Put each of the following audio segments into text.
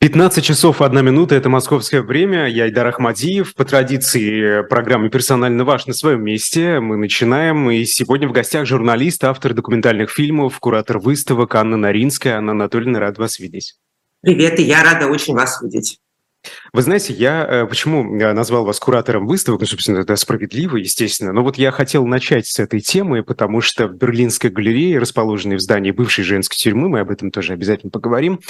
15 часов 1 минута – это московское время. Я Айдар Ахмадиев. По традиции программы «Персонально ваш» на своем месте. Мы начинаем. И сегодня в гостях журналист, автор документальных фильмов, куратор выставок Анна Наринская. Анна Анатольевна, рад вас видеть. Привет, и я рада очень вас видеть. Вы знаете, я э, почему назвал вас куратором выставок, ну, собственно, это справедливо, естественно, но вот я хотел начать с этой темы, потому что в Берлинской галерее, расположенной в здании бывшей женской тюрьмы, мы об этом тоже обязательно поговорим,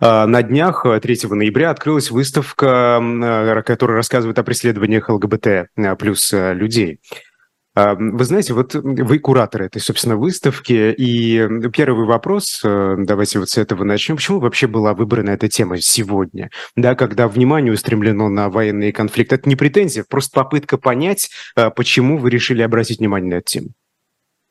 а, на днях, 3 э, ноября, открылась выставка, э, которая рассказывает о преследованиях ЛГБТ плюс людей. А, вы знаете, вот вы куратор этой, собственно, выставки, и первый вопрос, э, давайте вот с этого начнем. Почему вообще была выбрана эта тема сегодня, да, когда внимание устремлено на военные конфликты? Это не претензия, просто попытка понять, э, почему вы решили обратить внимание на эту тему.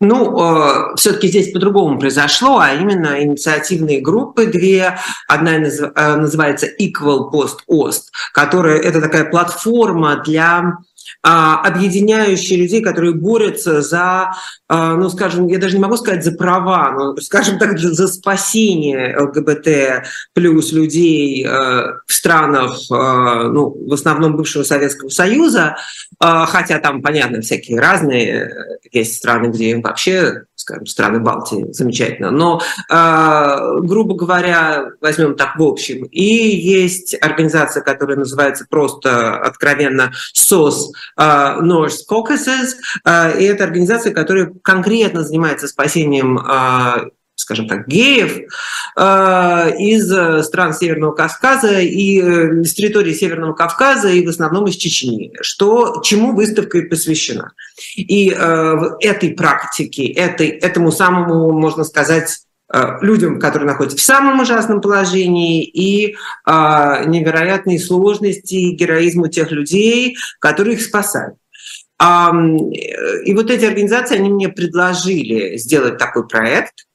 Ну, э, все-таки здесь по-другому произошло, а именно инициативные группы две. Одна э, называется Equal Post Ost, которая это такая платформа для а, объединяющие людей, которые борются за, а, ну, скажем, я даже не могу сказать за права, но, скажем так, за спасение ЛГБТ плюс людей э, в странах, э, ну, в основном бывшего Советского Союза, э, хотя там, понятно, всякие разные есть страны, где вообще скажем, страны Балтии, замечательно. Но, э, грубо говоря, возьмем так в общем, и есть организация, которая называется просто откровенно э, North Caucasus, э, и это организация, которая конкретно занимается спасением э, скажем так, геев э, из э, стран Северного Кавказа и э, с территории Северного Кавказа и в основном из Чечни, что, чему выставка и посвящена. И в этой практике, этой, этому самому, можно сказать, людям, которые находятся в самом ужасном положении, и невероятной сложности и героизму тех людей, которые их спасают. И вот эти организации, они мне предложили сделать такой проект –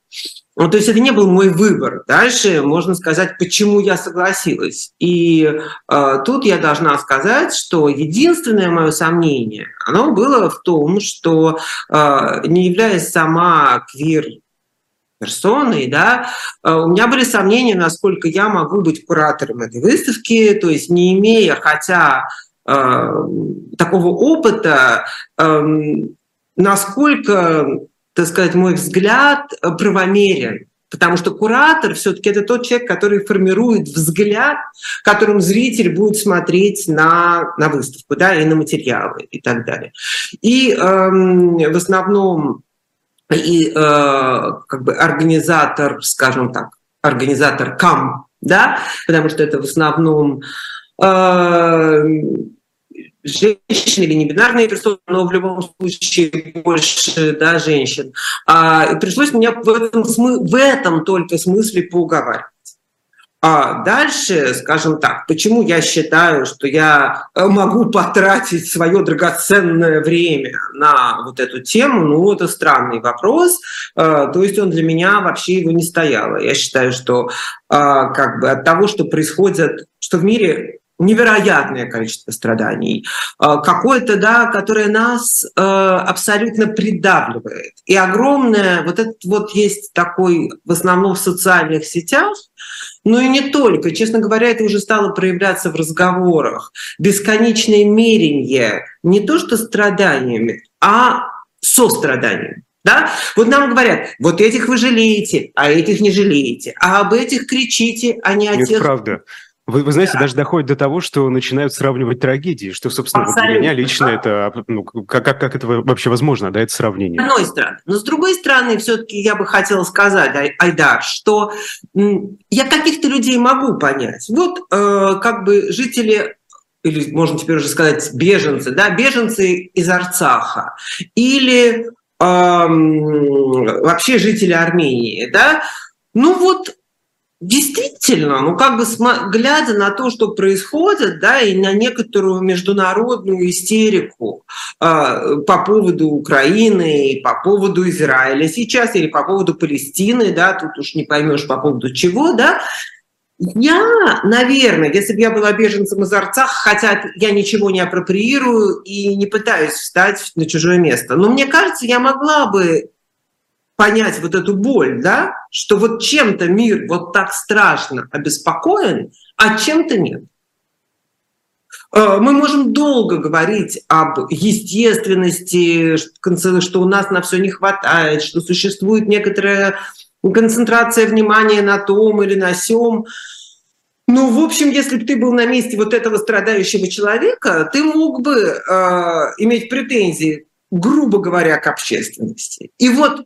ну, то есть это не был мой выбор. Дальше можно сказать, почему я согласилась. И э, тут я должна сказать, что единственное мое сомнение, оно было в том, что э, не являясь сама квир персоной, да, э, у меня были сомнения, насколько я могу быть куратором этой выставки, то есть не имея хотя э, такого опыта, э, насколько так сказать, мой взгляд правомерен. Потому что куратор все-таки это тот человек, который формирует взгляд, которым зритель будет смотреть на, на выставку, да, и на материалы и так далее. И э, в основном и, э, как бы организатор, скажем так, организатор КАМ, да, потому что это в основном э, женщины или небинарные персоны, но в любом случае больше да, женщин. А, пришлось меня в этом, в этом только смысле поуговаривать. А дальше, скажем так, почему я считаю, что я э, могу потратить свое драгоценное время на вот эту тему, ну, это странный вопрос. Э, то есть он для меня вообще его не стоял. Я считаю, что э, как бы от того, что происходит, что в мире невероятное количество страданий, какое-то, да, которое нас абсолютно придавливает. И огромное, вот этот вот есть такой в основном в социальных сетях, но и не только. Честно говоря, это уже стало проявляться в разговорах. Бесконечное мерение не то что страданиями, а состраданием. Да? Вот нам говорят, вот этих вы жалеете, а этих не жалеете, а об этих кричите, а не о Нет, тех... правда. Вы, вы знаете, да. даже доходит до того, что начинают сравнивать трагедии, что, собственно, вот для меня лично это, ну, как, как, как это вообще возможно, да, это сравнение? С одной стороны. Но с другой стороны, все-таки я бы хотела сказать, Ай, Айдар, что я каких-то людей могу понять. Вот э, как бы жители или можно теперь уже сказать беженцы, да, беженцы из Арцаха, или э, вообще жители Армении, да, ну вот Действительно, ну как бы глядя на то, что происходит, да, и на некоторую международную истерику э, по поводу Украины и по поводу Израиля сейчас или по поводу Палестины, да, тут уж не поймешь по поводу чего, да, я, наверное, если бы я была беженцем из Арцах, хотя я ничего не апроприирую и не пытаюсь встать на чужое место, но мне кажется, я могла бы понять вот эту боль, да, что вот чем-то мир вот так страшно обеспокоен, а чем-то нет. Э, мы можем долго говорить об естественности, что у нас на все не хватает, что существует некоторая концентрация внимания на том или на сем. Ну, в общем, если бы ты был на месте вот этого страдающего человека, ты мог бы э, иметь претензии, грубо говоря, к общественности. И вот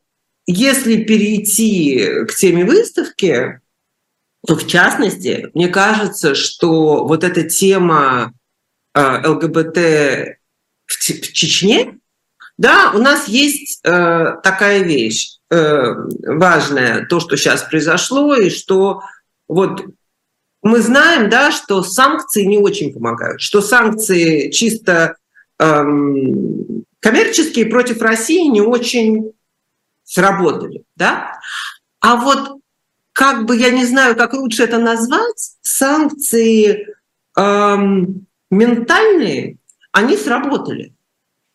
если перейти к теме выставки, то в частности, мне кажется, что вот эта тема э, ЛГБТ в, в Чечне, да, у нас есть э, такая вещь э, важная, то, что сейчас произошло, и что вот мы знаем, да, что санкции не очень помогают, что санкции чисто эм, коммерческие против России не очень сработали, да? А вот как бы я не знаю, как лучше это назвать, санкции эм, ментальные, они сработали.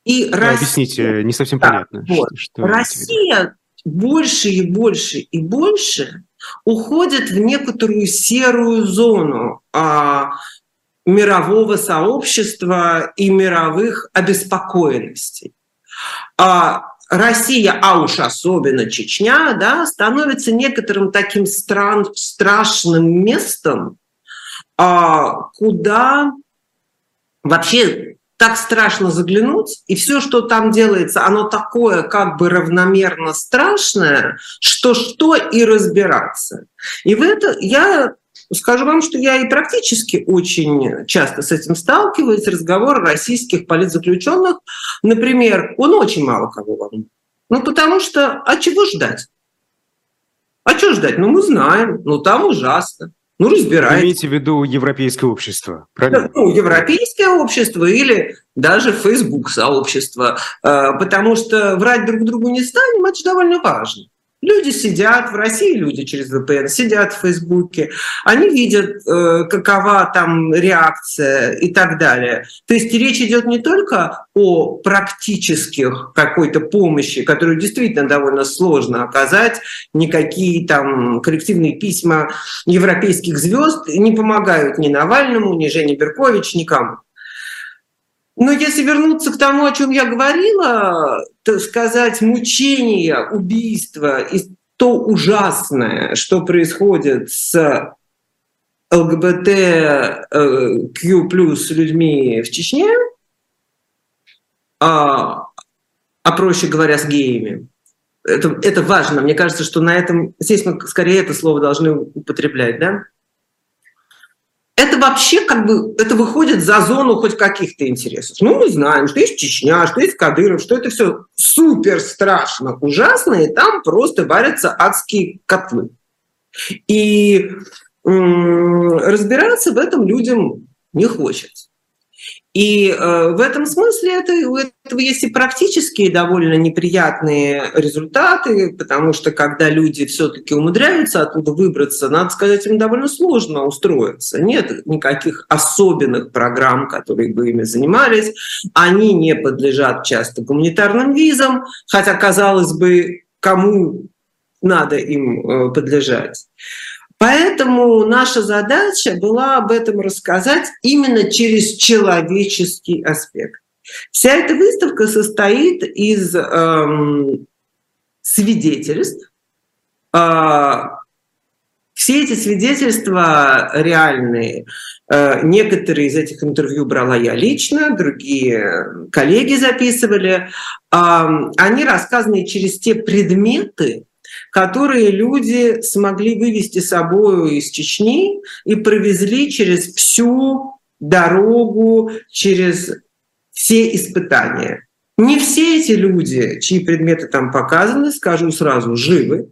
И да, Россия, объясните, не совсем да, понятно. Вот. Что, Россия больше и больше и больше уходит в некоторую серую зону а, мирового сообщества и мировых обеспокоенностей. А, Россия, а уж особенно Чечня, да, становится некоторым таким стран, страшным местом, а, куда вообще так страшно заглянуть, и все, что там делается, оно такое как бы равномерно страшное, что что и разбираться. И в это я Скажу вам, что я и практически очень часто с этим сталкиваюсь. Разговор российских политзаключенных, например, он очень мало кого волнует. Ну, потому что, а чего ждать? А что ждать? Ну, мы знаем, ну, там ужасно. Ну, разбирайтесь. Имейте в виду европейское общество, правильно? Ну, европейское общество или даже Facebook сообщество, э, потому что врать друг другу не станем, это же довольно важно. Люди сидят, в России люди через VPN сидят в Фейсбуке, они видят, э, какова там реакция и так далее. То есть речь идет не только о практических какой-то помощи, которую действительно довольно сложно оказать, никакие там коллективные письма европейских звезд не помогают ни Навальному, ни Жене Беркович, никому. Но если вернуться к тому, о чем я говорила, так сказать, мучения, убийства и то ужасное, что происходит с ЛГБТ Q плюс людьми в Чечне, а, а проще говоря, с геями. Это, это важно. Мне кажется, что на этом, здесь мы скорее это слово должны употреблять, да? Это вообще как бы, это выходит за зону хоть каких-то интересов. Ну, мы знаем, что есть Чечня, что есть Кадыров, что это все супер страшно, ужасно, и там просто варятся адские котлы. И разбираться в этом людям не хочется. И э, в этом смысле это, у этого есть и практические довольно неприятные результаты, потому что когда люди все-таки умудряются оттуда выбраться, надо сказать, им довольно сложно устроиться. Нет никаких особенных программ, которые бы ими занимались. Они не подлежат часто гуманитарным визам, хотя, казалось бы, кому надо им э, подлежать. Поэтому наша задача была об этом рассказать именно через человеческий аспект. Вся эта выставка состоит из эм, свидетельств. Э, все эти свидетельства реальные. Э, некоторые из этих интервью брала я лично, другие коллеги записывали. Они рассказаны через те предметы, которые люди смогли вывести с собой из Чечни и провезли через всю дорогу, через все испытания. Не все эти люди, чьи предметы там показаны, скажу сразу, живы.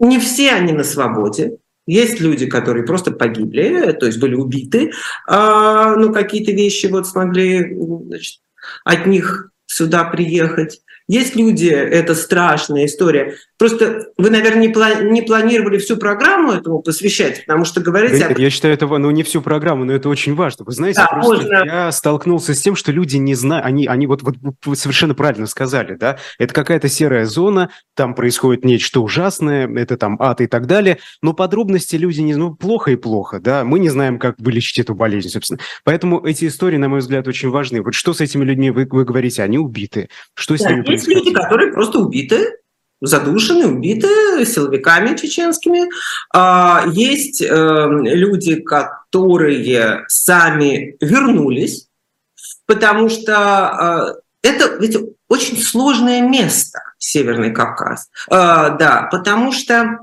Не все они на свободе. Есть люди, которые просто погибли, то есть были убиты, а, но какие-то вещи вот смогли значит, от них сюда приехать. Есть люди, это страшная история. Просто вы, наверное, не, не планировали всю программу этому посвящать, потому что говорите... Да, я считаю, это ну, не всю программу, но это очень важно. Вы знаете, да, можно... я столкнулся с тем, что люди не знают, они, они вот, вот вы совершенно правильно сказали, да, это какая-то серая зона, там происходит нечто ужасное, это там ад и так далее, но подробности люди не... Ну, плохо и плохо, да, мы не знаем, как вылечить эту болезнь, собственно. Поэтому эти истории, на мой взгляд, очень важны. Вот что с этими людьми вы, вы говорите, они убиты? Что с да, ними есть люди, которые просто убиты, задушены, убиты силовиками чеченскими. А, есть эм, люди, которые сами вернулись, потому что э, это ведь очень сложное место, Северный Кавказ. А, да, потому что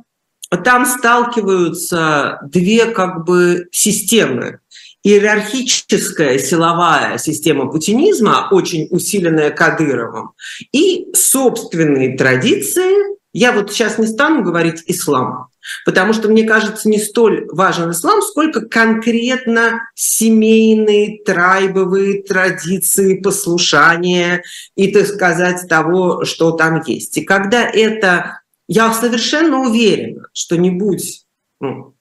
там сталкиваются две как бы системы иерархическая силовая система путинизма, очень усиленная Кадыровым, и собственные традиции, я вот сейчас не стану говорить ислам, потому что мне кажется, не столь важен ислам, сколько конкретно семейные, трайбовые традиции, послушания и, так сказать, того, что там есть. И когда это... Я совершенно уверена, что не будь ну,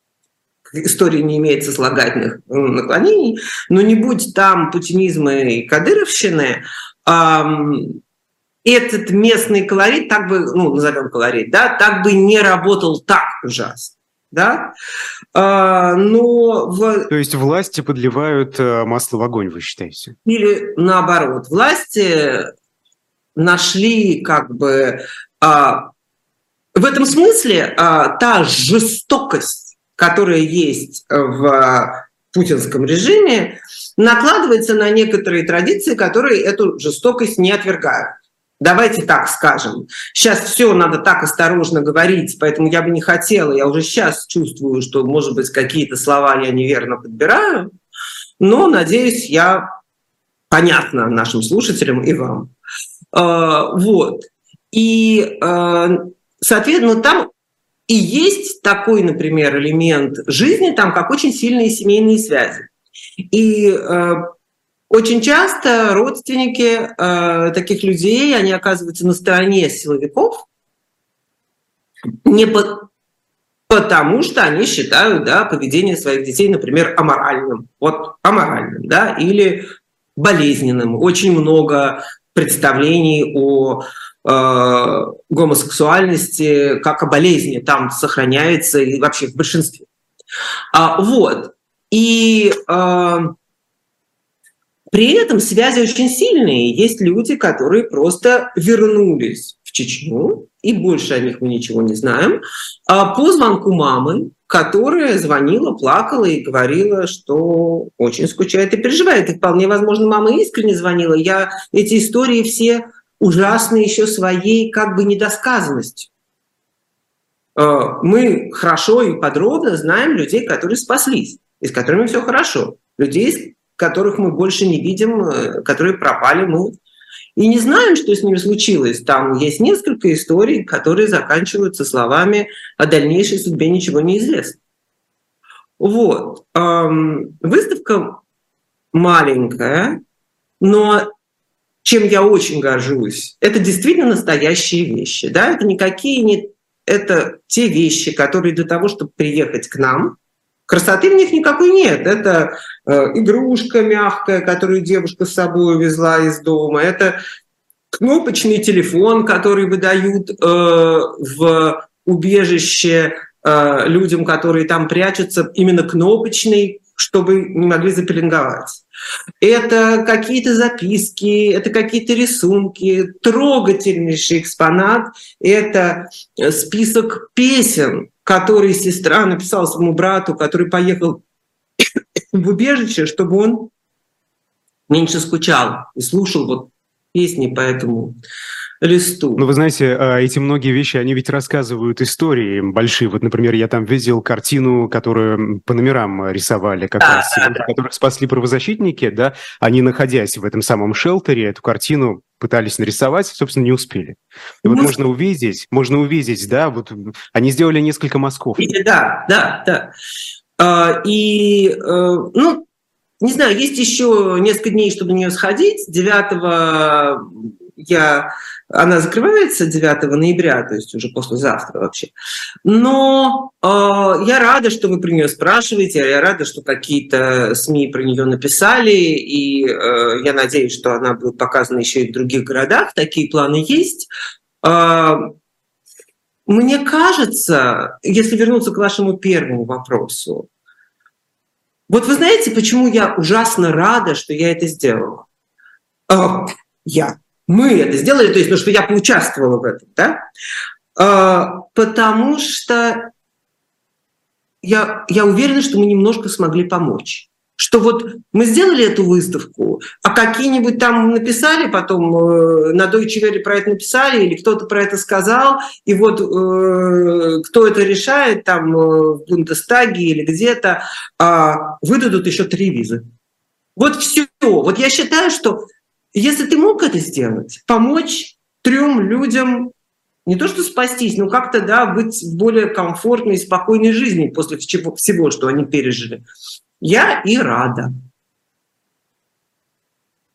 истории не имеет сослагательных наклонений, но не будь там путинизма и кадыровщины, этот местный колорит, так бы, ну, назовем колорит, да, так бы не работал так ужасно. Да? А, но в... То есть власти подливают э, масло в огонь, вы считаете? Или наоборот, власти нашли как бы а, в этом смысле а, та жестокость, которая есть в путинском режиме, накладывается на некоторые традиции, которые эту жестокость не отвергают. Давайте так скажем. Сейчас все надо так осторожно говорить, поэтому я бы не хотела, я уже сейчас чувствую, что, может быть, какие-то слова я неверно подбираю, но, надеюсь, я понятна нашим слушателям и вам. А, вот. И, а, соответственно, там и есть такой, например, элемент жизни, там, как очень сильные семейные связи. И э, очень часто родственники э, таких людей, они оказываются на стороне силовиков, не по, потому что они считают да, поведение своих детей, например, аморальным. Вот аморальным, да, или болезненным. Очень много представлений о Э, гомосексуальности как о болезни там сохраняется и вообще в большинстве. А, вот. И э, при этом связи очень сильные. Есть люди, которые просто вернулись в Чечню, и больше о них мы ничего не знаем, а по звонку мамы, которая звонила, плакала и говорила, что очень скучает и переживает. И вполне возможно, мама искренне звонила. Я эти истории все ужасны еще своей как бы недосказанностью. Э, мы хорошо и подробно знаем людей, которые спаслись, и с которыми все хорошо. Людей, которых мы больше не видим, э, которые пропали, мы и не знаем, что с ними случилось. Там есть несколько историй, которые заканчиваются словами «о дальнейшей судьбе ничего не известно». Вот. Выставка маленькая, но чем я очень горжусь, это действительно настоящие вещи. Да? Это никакие не... Это те вещи, которые для того, чтобы приехать к нам, красоты в них никакой нет. Это э, игрушка мягкая, которую девушка с собой увезла из дома. Это кнопочный телефон, который выдают э, в убежище э, людям, которые там прячутся, именно кнопочный, чтобы не могли запеленговать это какие-то записки, это какие-то рисунки, трогательнейший экспонат, это список песен, которые сестра написала своему брату, который поехал в убежище, чтобы он меньше скучал и слушал вот песни по этому листу. Ну, вы знаете, а, эти многие вещи, они ведь рассказывают истории большие. Вот, например, я там видел картину, которую по номерам рисовали как да, раз, да, да. которых спасли правозащитники, да, они, находясь в этом самом шелтере, эту картину пытались нарисовать, собственно, не успели. И вот ну, можно увидеть, можно увидеть, да, вот они сделали несколько мазков. Да, да, да. А, и, э, ну, не знаю, есть еще несколько дней, чтобы на нее сходить. 9 я, она закрывается 9 ноября, то есть уже послезавтра вообще. Но э, я рада, что вы про нее спрашиваете, я рада, что какие-то СМИ про нее написали, и э, я надеюсь, что она будет показана еще и в других городах. Такие планы есть. Э, мне кажется, если вернуться к вашему первому вопросу, вот вы знаете, почему я ужасно рада, что я это сделала? Э, я мы это сделали, то есть, ну, что я поучаствовала в этом, да, а, потому что я, я уверена, что мы немножко смогли помочь. Что вот мы сделали эту выставку, а какие-нибудь там написали потом, э, на Deutsche Welle про это написали, или кто-то про это сказал, и вот э, кто это решает там э, в Бундестаге или где-то, э, выдадут еще три визы. Вот все. Вот я считаю, что если ты мог это сделать, помочь трем людям не то что спастись, но как-то да, быть в более комфортной и спокойной жизни после всего, всего, что они пережили. Я и рада.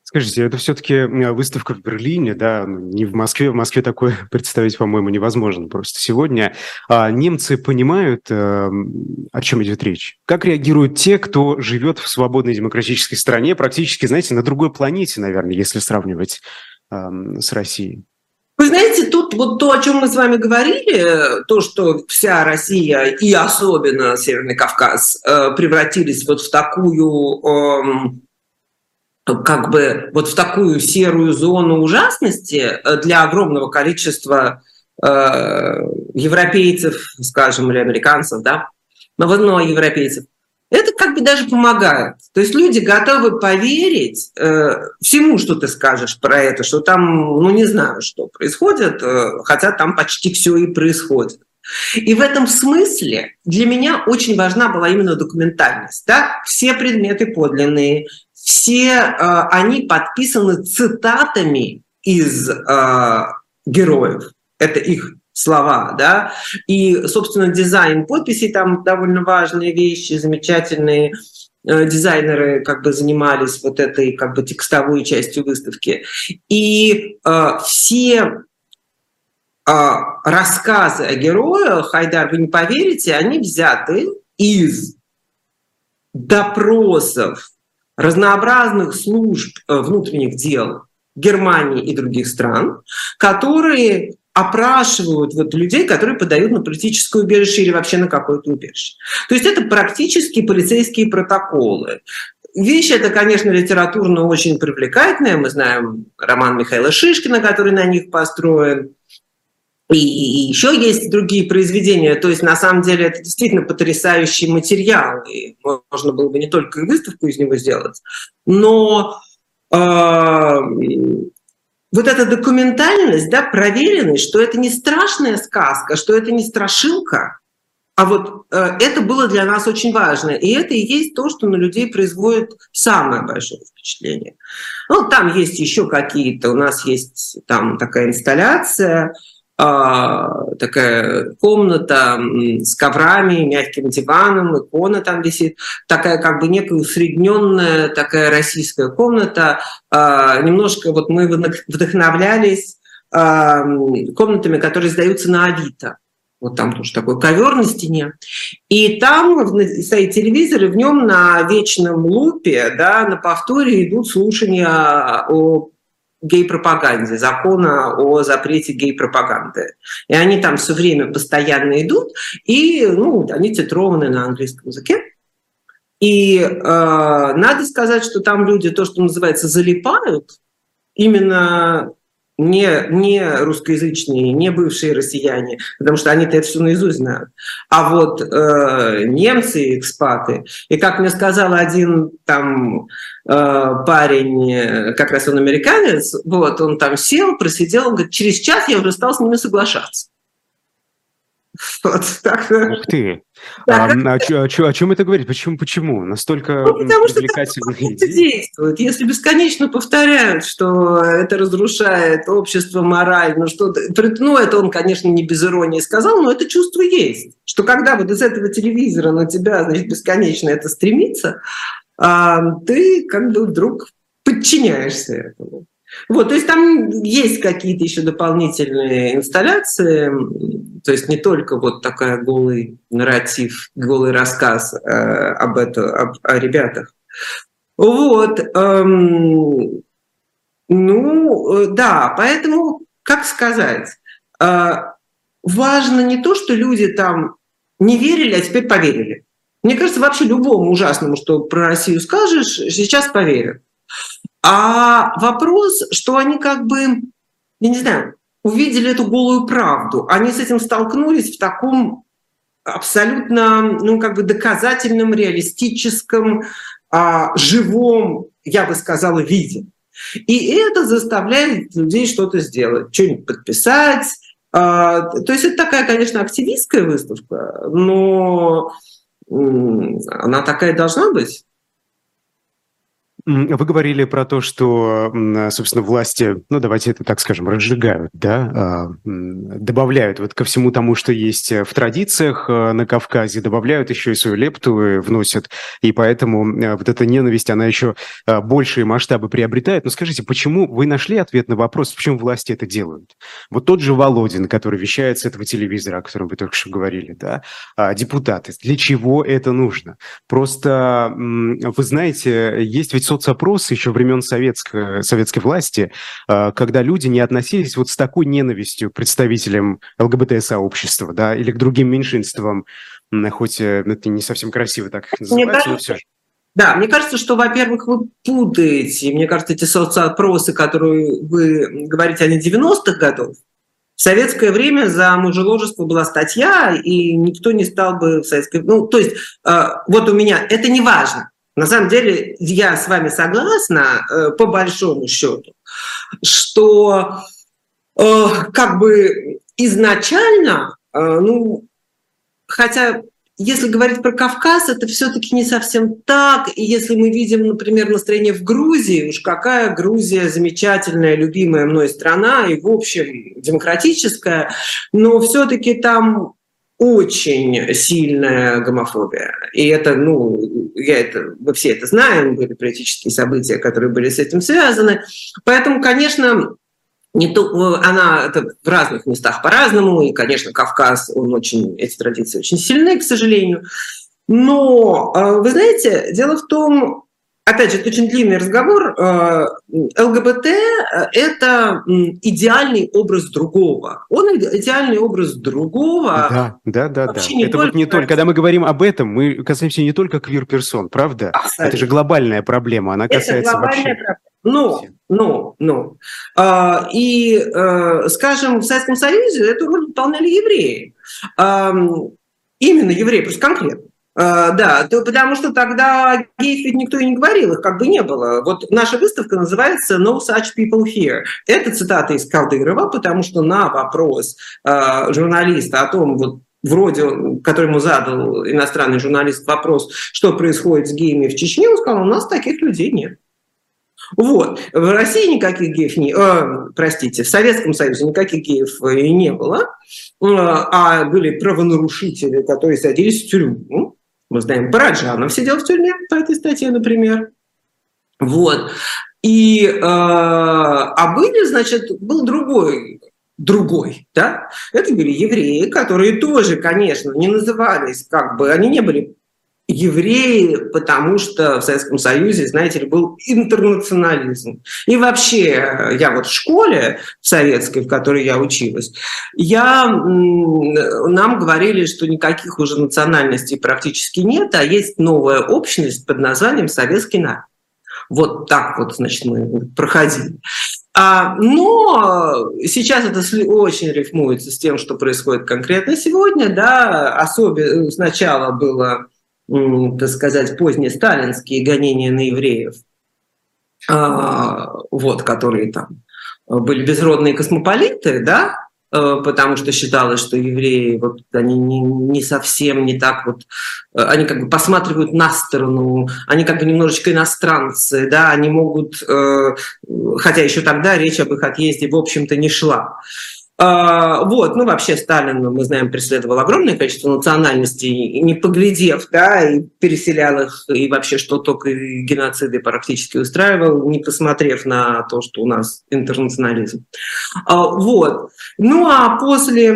Скажите, это все-таки выставка в Берлине, да, ну, не в Москве. В Москве такое представить, по-моему, невозможно просто сегодня. А немцы понимают, э, о чем идет речь? Как реагируют те, кто живет в свободной демократической стране, практически, знаете, на другой планете, наверное, если сравнивать с Россией? Вы знаете, тут вот то, о чем мы с вами говорили, то, что вся Россия и особенно Северный Кавказ э, превратились вот в такую эм, как бы вот в такую серую зону ужасности э, для огромного количества э, европейцев, скажем, или американцев, да, но одно европейцев, это как бы даже помогает. То есть люди готовы поверить э, всему, что ты скажешь про это, что там, ну не знаю, что происходит, э, хотя там почти все и происходит. И в этом смысле для меня очень важна была именно документальность. Да? Все предметы подлинные, все э, они подписаны цитатами из э, героев. Это их слова, да, и, собственно, дизайн подписей там довольно важные вещи, замечательные э, дизайнеры как бы занимались вот этой как бы текстовой частью выставки. И э, все э, рассказы о героях, Хайдар, вы не поверите, они взяты из допросов разнообразных служб э, внутренних дел Германии и других стран, которые опрашивают вот людей, которые подают на политическое убежище или вообще на какое-то убежище. То есть это практически полицейские протоколы. Вещь это, конечно, литературно очень привлекательная. Мы знаем роман Михаила Шишкина, который на них построен. И, и еще есть другие произведения. То есть, на самом деле, это действительно потрясающий материал. И можно было бы не только выставку из него сделать, но э, вот эта документальность, да, проверенность, что это не страшная сказка, что это не страшилка, а вот э, это было для нас очень важно. И это и есть то, что на людей производит самое большое впечатление. Ну, там есть еще какие-то, у нас есть там такая инсталляция, такая комната с коврами, мягким диваном, икона там висит, такая как бы некая усредненная такая российская комната. А, немножко вот мы вдохновлялись а, комнатами, которые сдаются на Авито. Вот там тоже такой ковер на стене. И там стоит телевизор, и в нем на вечном лупе, да, на повторе идут слушания о гей-пропаганде, закона о запрете гей-пропаганды. И они там все время постоянно идут, и ну, они титрованы на английском языке. И э, надо сказать, что там люди, то, что называется, залипают, именно не, не русскоязычные, не бывшие россияне, потому что они-то это все наизусть знают, а вот э, немцы, экспаты. И как мне сказал один там э, парень, как раз он американец, вот, он там сел, просидел, он говорит, через час я уже стал с ними соглашаться. Вот, так. Ух ты! Да. А, а, о, о, о чем это говорит? Почему? Почему? Настолько ну, потому привлекательно что это действует. Если бесконечно повторяют, что это разрушает общество, мораль, ну что ну это он, конечно, не без иронии сказал, но это чувство есть. Что когда вот из этого телевизора на тебя, значит, бесконечно это стремится, ты как бы вдруг подчиняешься этому. Вот, то есть там есть какие-то еще дополнительные инсталляции, то есть не только вот такая голый нарратив, голый рассказ э, об этом, об, о ребятах. Вот, эм, ну, э, да, поэтому, как сказать, э, важно не то, что люди там не верили, а теперь поверили. Мне кажется, вообще любому ужасному, что про Россию скажешь, сейчас поверят. А вопрос, что они как бы, я не знаю, увидели эту голую правду, они с этим столкнулись в таком абсолютно, ну, как бы доказательном, реалистическом, а, живом, я бы сказала, виде. И это заставляет людей что-то сделать, что-нибудь подписать. А, то есть это такая, конечно, активистская выставка, но она такая должна быть. Вы говорили про то, что, собственно, власти, ну, давайте это так скажем, разжигают, да, а, добавляют вот ко всему тому, что есть в традициях э, на Кавказе, добавляют еще и свою лепту, и вносят, и поэтому э, вот эта ненависть, она еще э, большие масштабы приобретает. Но скажите, почему вы нашли ответ на вопрос, почему власти это делают? Вот тот же Володин, который вещает с этого телевизора, о котором вы только что говорили, да, а, депутаты, для чего это нужно? Просто, вы знаете, есть ведь соцопрос еще времен советской, советской власти, а, когда люди не относились вот с такой ненавистью к представителям ЛГБТ-сообщества, да, или к другим меньшинствам, хоть э, это не совсем красиво так называется, но все же. Да, мне кажется, что, во-первых, вы путаете. Мне кажется, эти соцопросы, которые вы говорите, они 90-х годов, в советское время за мужеложество была статья, и никто не стал бы в советское... Ну, то есть, э, вот у меня, это не важно. На самом деле я с вами согласна, э, по большому счету, что э, как бы изначально, э, ну, хотя если говорить про Кавказ, это все-таки не совсем так. И если мы видим, например, настроение в Грузии, уж какая Грузия замечательная, любимая мной страна и, в общем, демократическая, но все-таки там очень сильная гомофобия. И это, ну, я это, мы все это знаем, были политические события, которые были с этим связаны. Поэтому, конечно, не то, она это в разных местах по-разному, и, конечно, Кавказ, он очень, эти традиции очень сильны, к сожалению. Но, э, вы знаете, дело в том, опять же, это очень длинный разговор. Э, ЛГБТ – это идеальный образ другого. Он идеальный образ другого. Да, да, да. да. Это только... вот не только, когда мы говорим об этом, мы касаемся не только квир-персон, правда? Абсолютно. Это же глобальная проблема, она касается это глобальная вообще... Проблема. Ну, ну, ну. И, э, скажем, в Советском Союзе эту роль выполняли евреи. Именно евреи, просто конкретно. Uh, да, то, потому что тогда геев ведь никто и не говорил, их как бы не было. Вот наша выставка называется «No such people here». Это цитата из Калдырова, потому что на вопрос uh, журналиста о том, вот вроде, которому задал иностранный журналист вопрос, что происходит с геями в Чечне, он сказал, у нас таких людей нет. Вот. В России никаких геев не... Э, простите, в Советском Союзе никаких геев э, не было, э, а были правонарушители, которые садились в тюрьму. Мы знаем, Параджанов сидел в тюрьме по этой статье, например. Вот. И, э, а были, значит, был другой другой, да, это были евреи, которые тоже, конечно, не назывались, как бы, они не были евреи, потому что в Советском Союзе, знаете ли, был интернационализм. И вообще, я вот в школе в советской, в которой я училась, я, нам говорили, что никаких уже национальностей практически нет, а есть новая общность под названием «Советский народ». Вот так вот, значит, мы проходили. А, но сейчас это очень рифмуется с тем, что происходит конкретно сегодня. Да, особенно сначала было так сказать, поздние сталинские гонения на евреев, а, вот, которые там были безродные космополиты, да, э, потому что считалось, что евреи вот они не, не совсем не так вот, э, они как бы посматривают на сторону, они как бы немножечко иностранцы, да, они могут, э, хотя еще тогда речь об их отъезде в общем-то не шла. А, вот, ну вообще Сталин, мы знаем, преследовал огромное количество национальностей, не поглядев, да, и переселял их, и вообще что только геноциды практически устраивал, не посмотрев на то, что у нас интернационализм. А, вот. Ну а после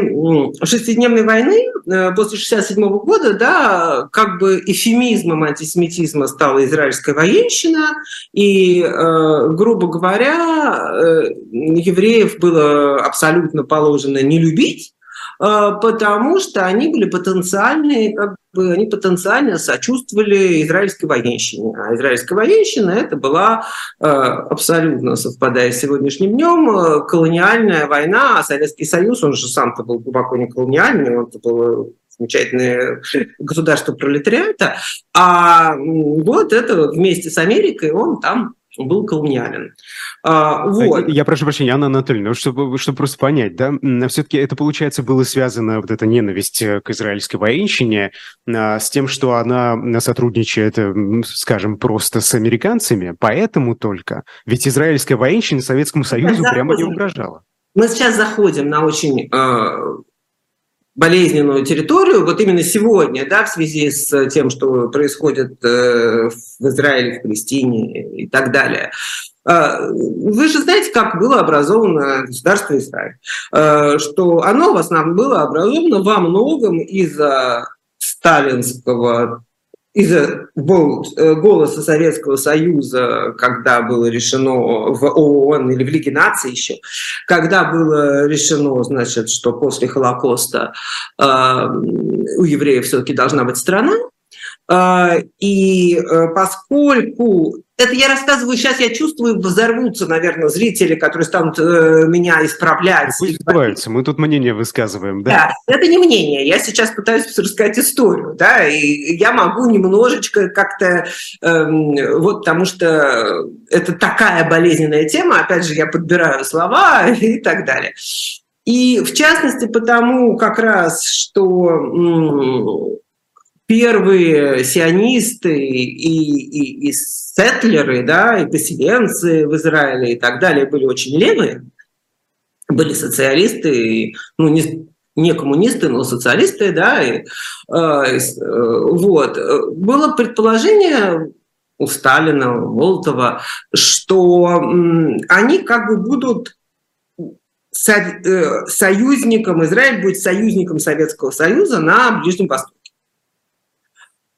шестидневной войны, э, после 67 года, да, как бы эфемизмом антисемитизма стала израильская военщина, и, э, грубо говоря, э, евреев было абсолютно положено не любить, а, потому что они были потенциальные, как бы они потенциально сочувствовали израильской военщине. А израильская военщина это была а, абсолютно совпадая с сегодняшним днем а, колониальная война, а Советский Союз, он же сам-то был глубоко не колониальный, он был замечательное государство пролетариата, а вот это вместе с Америкой он там был колониален. А, вот. Я прошу прощения, Анна Анатольевна, чтобы, чтобы просто понять, да, все-таки это, получается, было связано, вот эта ненависть э, к израильской военщине, а, с тем, что она сотрудничает, э, скажем, просто с американцами, поэтому только. Ведь израильская военщина Советскому Союзу прямо не угрожала. Мы сейчас заходим на очень э, болезненную территорию, вот именно сегодня, да, в связи с тем, что происходит э, в Израиле, в Палестине и так далее. Э, вы же знаете, как было образовано государство Израиль, э, что оно в основном было образовано во многом из-за сталинского из-за э, голоса Советского Союза, когда было решено в ООН или в Лиге наций еще, когда было решено, значит, что после Холокоста э, у евреев все-таки должна быть страна, э, и э, поскольку это я рассказываю сейчас, я чувствую, взорвутся, наверное, зрители, которые станут э, меня исправлять. Пусть избавятся, мы тут мнение высказываем, да? Да, это не мнение, я сейчас пытаюсь рассказать историю, да, и я могу немножечко как-то, э, вот потому что это такая болезненная тема, опять же, я подбираю слова и так далее. И в частности потому как раз, что первые сионисты и, и, и сетлеры, да, и поселенцы в Израиле и так далее были очень левые, были социалисты, ну, не, не коммунисты, но социалисты, да, и, э, вот. Было предположение у Сталина, у Молотова, что они как бы будут э, союзником, Израиль будет союзником Советского Союза на Ближнем Востоке.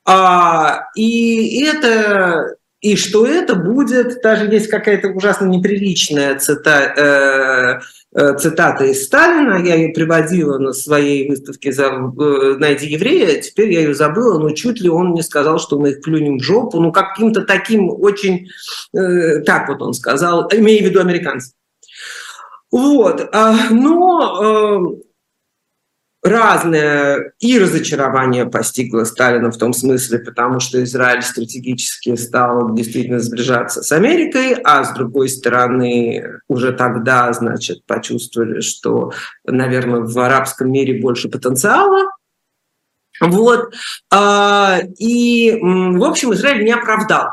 А, и это и что это будет, даже есть какая-то ужасно неприличная цита, э, э, цитата из Сталина, я ее приводила на своей выставке за, э, «Найди еврея», теперь я ее забыла, но чуть ли он не сказал, что мы их плюнем в жопу, ну каким-то таким очень, э, так вот он сказал, имея в виду американцев. Вот, а, но э, разное и разочарование постигло Сталина в том смысле, потому что Израиль стратегически стал действительно сближаться с Америкой, а с другой стороны уже тогда, значит, почувствовали, что, наверное, в арабском мире больше потенциала. Вот. А, и, в общем, Израиль не оправдал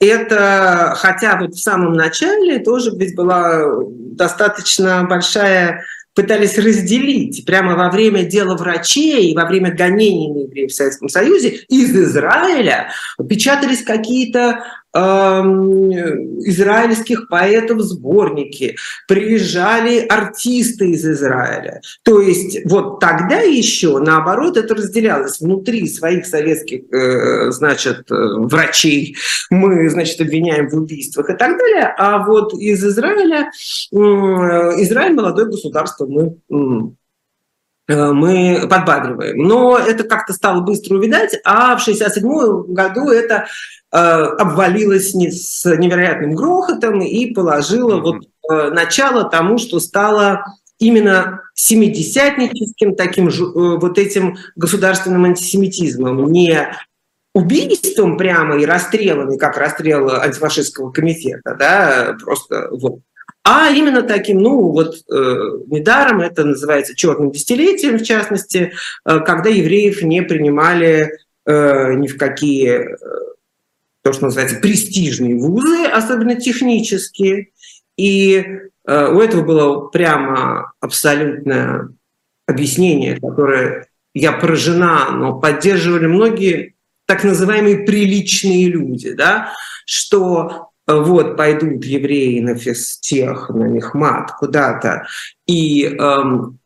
это, хотя вот в самом начале тоже ведь была достаточно большая пытались разделить прямо во время дела врачей и во время гонений на евреев в Советском Союзе из Израиля печатались какие-то израильских поэтов сборники, приезжали артисты из Израиля. То есть вот тогда еще, наоборот, это разделялось внутри своих советских, э, значит, э, врачей. Мы, значит, обвиняем в убийствах и так далее. А вот из Израиля, Израиль молодое государство, мы мы подбадриваем. Но это как-то стало быстро увидать, а в 1967 году это Э, обвалилась с невероятным грохотом и положила mm-hmm. вот э, начало тому, что стало именно семидесятническим таким э, вот этим государственным антисемитизмом, не убийством прямо и расстрелами, как расстрел антифашистского комитета, да, просто вот, а именно таким, ну вот э, недаром это называется черным десятилетием, в частности, э, когда евреев не принимали э, ни в какие то, что называется престижные вузы, особенно технические. И Э, у этого было прямо абсолютное объяснение, которое я поражена, но поддерживали многие так называемые приличные люди, да, что э, вот пойдут евреи на физтех, на Мехмат куда-то и эм,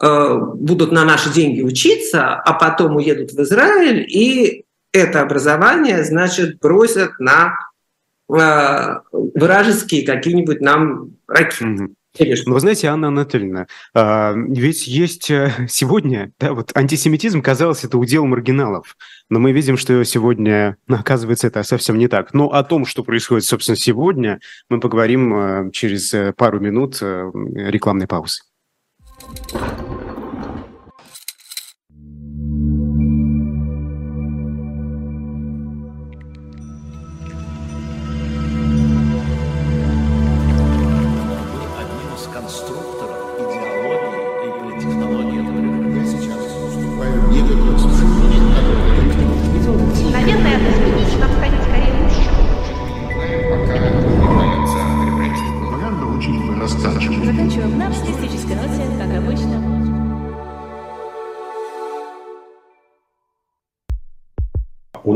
э, будут на наши деньги учиться, а потом уедут в Израиль и это образование, значит, бросят на э, вражеские какие-нибудь нам ракеты. Конечно. Но вы знаете, Анна Анатольевна, а, ведь есть э, сегодня, да, вот антисемитизм, казалось, это удел маргиналов, но мы видим, что сегодня, оказывается, это совсем не так. Но о том, что происходит, собственно, сегодня, мы поговорим э, через э, пару минут рекламной паузы.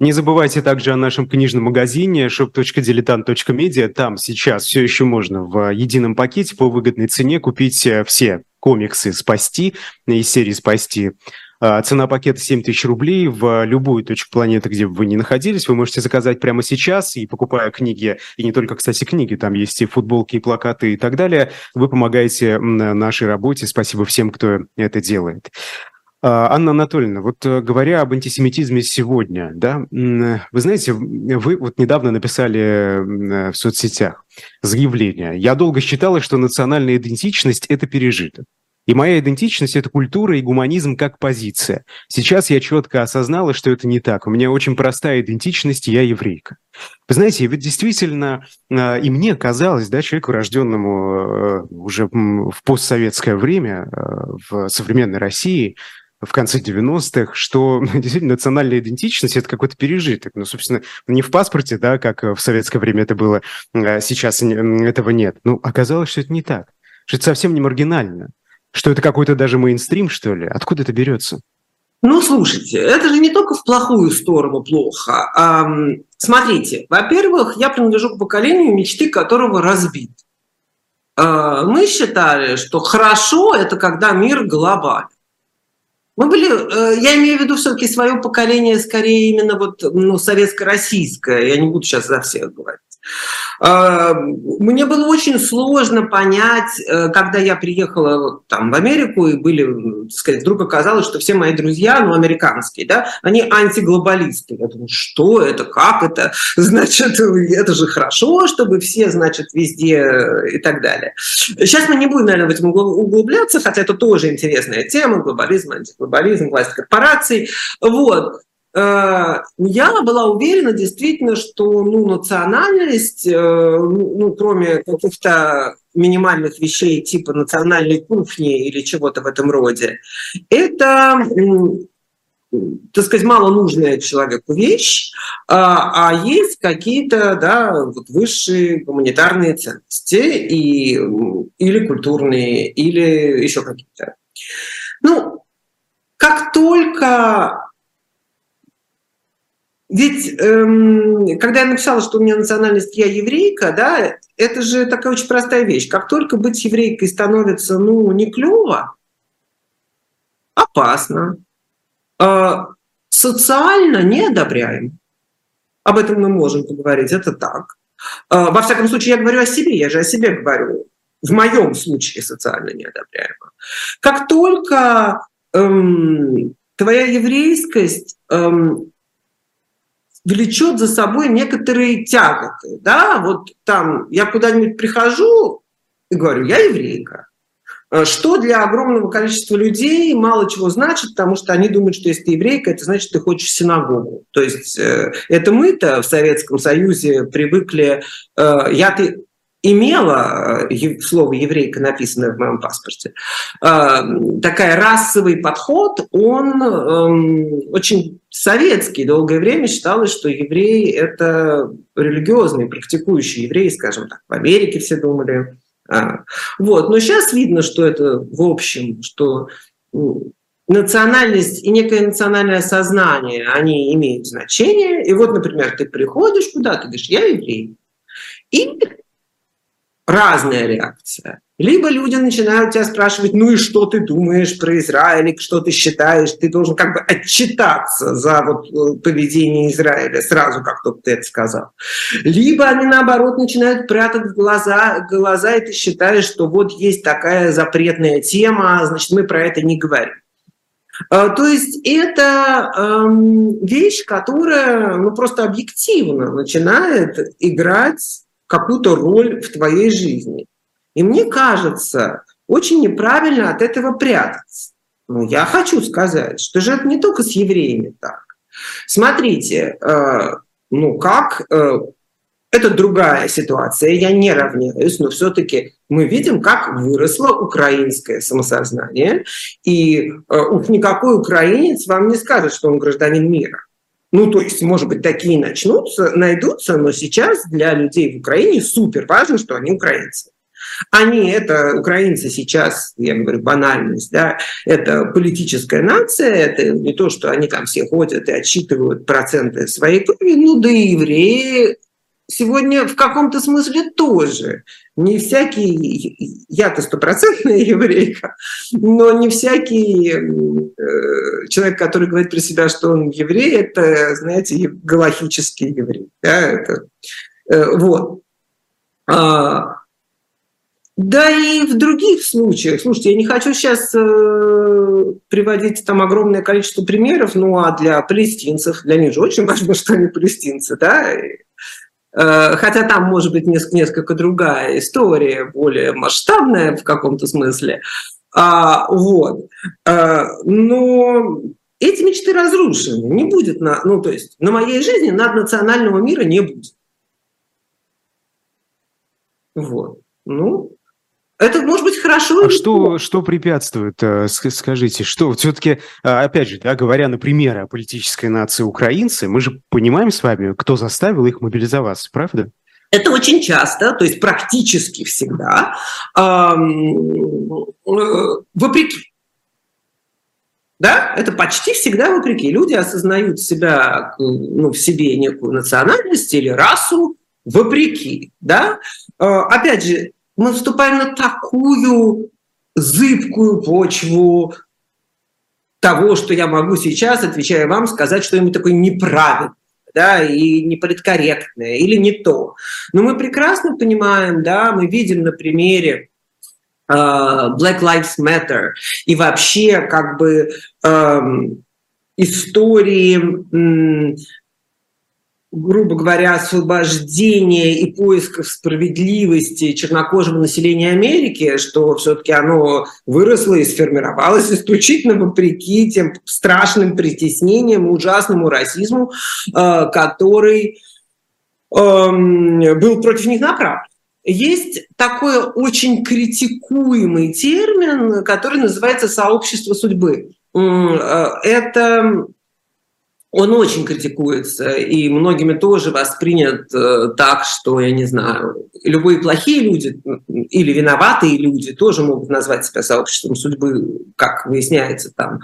Не забывайте также о нашем книжном магазине shop.diletant.media. Там сейчас все еще можно в едином пакете по выгодной цене купить э, все комиксы «Спасти» из серии «Спасти». А, цена пакета 7 тысяч рублей. В любую точку планеты, где бы вы ни находились, вы можете заказать прямо сейчас. И покупая книги, и не только, кстати, книги, там есть и футболки, и плакаты, и так далее, вы помогаете нашей работе. Спасибо всем, кто это делает. А, Анна Анатольевна, вот э, говоря об антисемитизме сегодня, да, вы знаете, вы вот недавно написали в соцсетях заявление. Я долго считала, что национальная идентичность – это пережиток. И моя идентичность – это культура и гуманизм как позиция. Сейчас я четко осознала, что это не так. У меня очень простая идентичность, я еврейка. Вы знаете, ведь действительно, а, и мне казалось, да, человеку, рожденному э, уже в постсоветское время э, в современной России, в конце 90-х, что действительно национальная идентичность – это какой-то пережиток. Ну, собственно, не в паспорте, да, как в советское время это было, а сейчас этого нет. Ну, оказалось, что это не так, что это совсем не маргинально, что это какой-то даже мейнстрим, что ли. Откуда это берется? Ну, слушайте, это же не только в плохую сторону плохо. А, смотрите, во-первых, я принадлежу к поколению, мечты которого разбит. А, мы считали, что хорошо – это когда мир глобален. Мы были, э, я имею в виду все-таки свое поколение, скорее именно вот ну, советско-российское, я не буду сейчас за всех говорить. А, мне было очень сложно понять, э, когда я приехала там в Америку, и были, так сказать, вдруг оказалось, что все мои друзья, ну, американские, да, они антиглобалисты. Я думаю, что это, как это? Значит, это же хорошо, чтобы все, значит, везде и так далее. Сейчас мы не будем, наверное, в этом углубляться, хотя это тоже интересная тема, глобализм, антиглобализм, власть корпораций. Вот. Э, я была уверена действительно, что ну, национальность, э, ну, ну, кроме каких-то минимальных вещей типа национальной кухни или чего-то в этом роде, это так сказать, мало нужная человеку вещь, а, а есть какие-то да, вот высшие гуманитарные ценности и, или культурные, или еще какие-то. Ну, как только ведь эм, когда я написала, что у меня национальность я еврейка, да, это же такая очень простая вещь. Как только быть еврейкой становится, ну, не клево, опасно, э, социально неодобряемо. Об этом мы можем поговорить, это так. Э, во всяком случае, я говорю о себе, я же о себе говорю. В моем случае социально неодобряемо. Как только эм, твоя еврейскость эм, влечет за собой некоторые тяготы. Да? Вот там я куда-нибудь прихожу и говорю, я еврейка. Э, что для огромного количества людей мало чего значит, потому что они думают, что если ты еврейка, это значит, ты хочешь синагогу. То есть э, это мы-то в Советском Союзе привыкли, э, я ты имела слово еврейка написанное в моем паспорте, такая расовый подход, он эм, очень советский. Долгое время считалось, что евреи – это религиозные, практикующие евреи, скажем так. В Америке все думали, а, вот. Но сейчас видно, что это в общем, что национальность и некое национальное сознание, они имеют значение. И вот, например, ты приходишь куда, ты говоришь, я еврей. И разная реакция. Либо люди начинают тебя спрашивать, ну и что ты думаешь про Израиль, что ты считаешь, ты должен как бы отчитаться за вот э, поведение Израиля сразу, как только ты это сказал. Либо они наоборот начинают прятать глаза, глаза, и ты считаешь, что вот есть такая запретная тема, значит мы про это не говорим. А, то есть это эм, вещь, которая ну, просто объективно начинает играть какую-то роль в твоей жизни. И мне кажется, очень неправильно от этого прятаться. Но я хочу сказать, что же это не только с евреями так. Смотрите, э, ну как, э, это другая ситуация, я не равняюсь, но все-таки мы видим, как выросло украинское самосознание, и э, уж никакой украинец вам не скажет, что он гражданин мира. Ну, то есть, может быть, такие начнутся, найдутся, но сейчас для людей в Украине супер важно, что они украинцы. Они, это украинцы сейчас, я говорю, банальность, да, это политическая нация, это не то, что они там все ходят и отсчитывают проценты своей крови, ну да и евреи сегодня в каком-то смысле тоже. Не всякий, я-то стопроцентная еврейка, но не всякий э, человек, который говорит про себя, что он еврей, это, знаете, галахический еврей. Да, это, э, вот. А, да и в других случаях. Слушайте, я не хочу сейчас э, приводить там огромное количество примеров, ну а для палестинцев, для них же очень важно, что они палестинцы, да, Э, хотя там может быть несколько, другая история, более масштабная в каком-то смысле. А, вот. А, но эти мечты разрушены. Не будет, на, ну то есть на моей жизни наднационального мира не будет. Вот. Ну, это может быть хорошо. А что, что препятствует? Э, скажите, что все-таки, а, опять же, да, говоря на примере о политической нации украинцы, мы же понимаем с вами, кто заставил их мобилизоваться, правда? Это очень часто, то есть практически всегда, эм, вопреки. Да, это почти всегда вопреки. Люди осознают себя, ну, в себе некую национальность или расу вопреки. Да? Э, опять же, мы вступаем на такую зыбкую почву того, что я могу сейчас, отвечая вам, сказать что-нибудь такое неправильное да, и неполиткорректное, или не то. Но мы прекрасно понимаем, да, мы видим на примере э, Black Lives Matter и вообще как бы э, истории грубо говоря, освобождения и поисков справедливости чернокожего населения Америки, что все-таки оно выросло и сформировалось исключительно вопреки тем страшным притеснениям, ужасному расизму, э, который эм, был против них направлен. Есть такой очень критикуемый термин, который называется сообщество судьбы. Э, это он очень критикуется, и многими тоже воспринят э, так, что, я не знаю, любые плохие люди или виноватые люди тоже могут назвать себя сообществом судьбы, как выясняется там,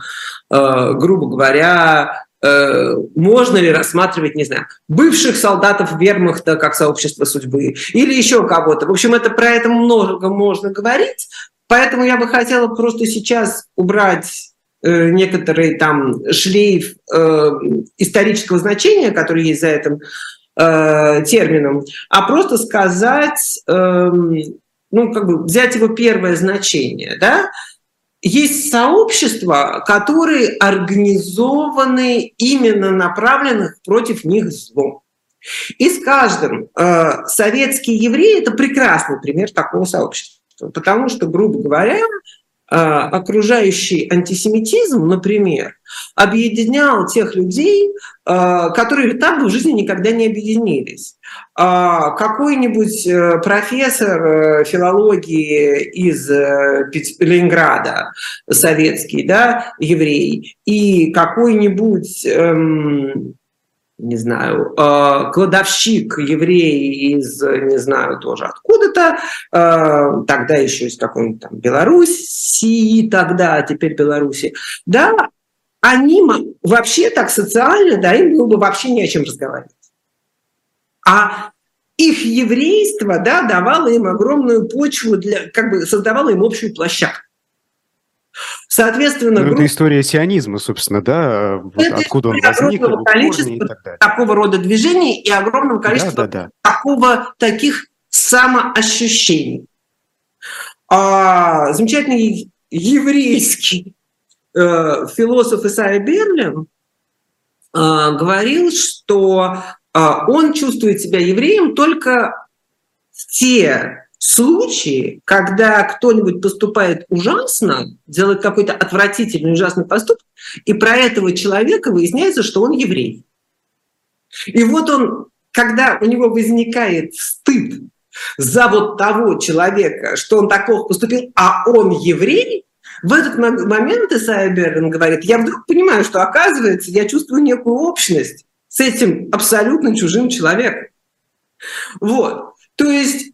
э, грубо говоря, э, можно ли рассматривать, не знаю, бывших солдатов вермахта как сообщество судьбы или еще кого-то. В общем, это про это много можно говорить, поэтому я бы хотела просто сейчас убрать некоторый там шлейф э, исторического значения, который есть за этим э, термином, а просто сказать, э, ну, как бы взять его первое значение, да, есть сообщества, которые организованы именно направленных против них злом. И с каждым э, советские евреи – это прекрасный пример такого сообщества, потому что, грубо говоря, э, окружающий антисемитизм, например, объединял тех людей, э, которые так бы в жизни никогда не объединились. А какой-нибудь э, профессор э, филологии из Ленинграда, советский, да, еврей, и какой-нибудь эм, не знаю, кладовщик еврей из, не знаю, тоже откуда-то, тогда еще из какой-нибудь там Белоруссии, тогда, а теперь Беларуси, да, они вообще так социально, да, им было бы вообще не о чем разговаривать. А их еврейство, да, давало им огромную почву, для, как бы создавало им общую площадку. Соответственно, ну, групп... это история сионизма, собственно, да, вот откуда он возник, его количества такого рода движений и огромного количества да, да, да. такого таких самоощущений. А, замечательный еврейский э, философ Исайя Берлин э, говорил, что э, он чувствует себя евреем только в те случаи, когда кто-нибудь поступает ужасно, делает какой-то отвратительный, ужасный поступок, и про этого человека выясняется, что он еврей. И вот он, когда у него возникает стыд за вот того человека, что он так плохо поступил, а он еврей, в этот момент Исайя Берлин говорит, я вдруг понимаю, что оказывается, я чувствую некую общность с этим абсолютно чужим человеком. Вот. То есть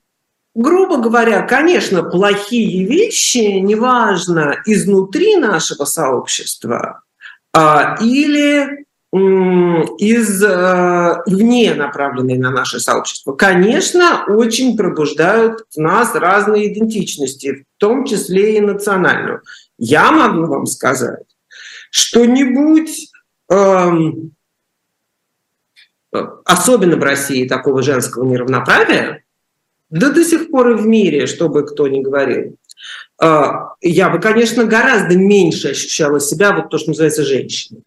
грубо говоря, конечно, плохие вещи, неважно, изнутри нашего сообщества а, или из э, вне направленные на наше сообщество, конечно, очень пробуждают в нас разные идентичности, в том числе и национальную. Я могу вам сказать, что-нибудь, эм, особенно в России, такого женского неравноправия, да до сих пор и в мире, чтобы кто ни говорил, э, я бы, конечно, гораздо меньше ощущала себя, вот то, что называется, женщиной.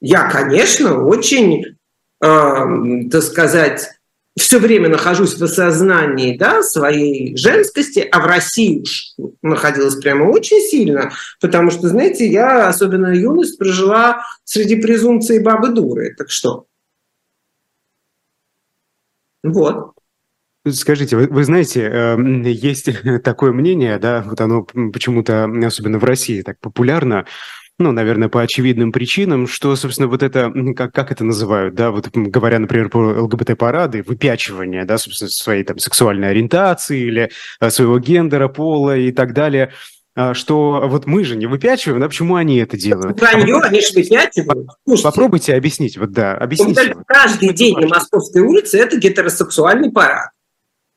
Я, конечно, очень, так сказать, все время нахожусь в осознании да, своей женскости, а в России уж находилась прямо очень сильно, потому что, знаете, я особенно юность прожила среди презумпции бабы дуры. Так что? Вот. Скажите, вы, вы знаете, эм, есть такое мнение, да, вот оно почему-то, особенно в России, так популярно, ну, наверное, по очевидным причинам, что, собственно, вот это, как, как это называют, да, вот говоря, например, про ЛГБТ-парады, выпячивание, да, собственно, своей там сексуальной ориентации или э, своего гендера, пола и так далее, а, что вот мы же не выпячиваем, да, почему они это делают? Вранье, они же выпячивают. Слушайте, Попробуйте объяснить, вот да, объясните. Каждый день на Московской улице это гетеросексуальный парад.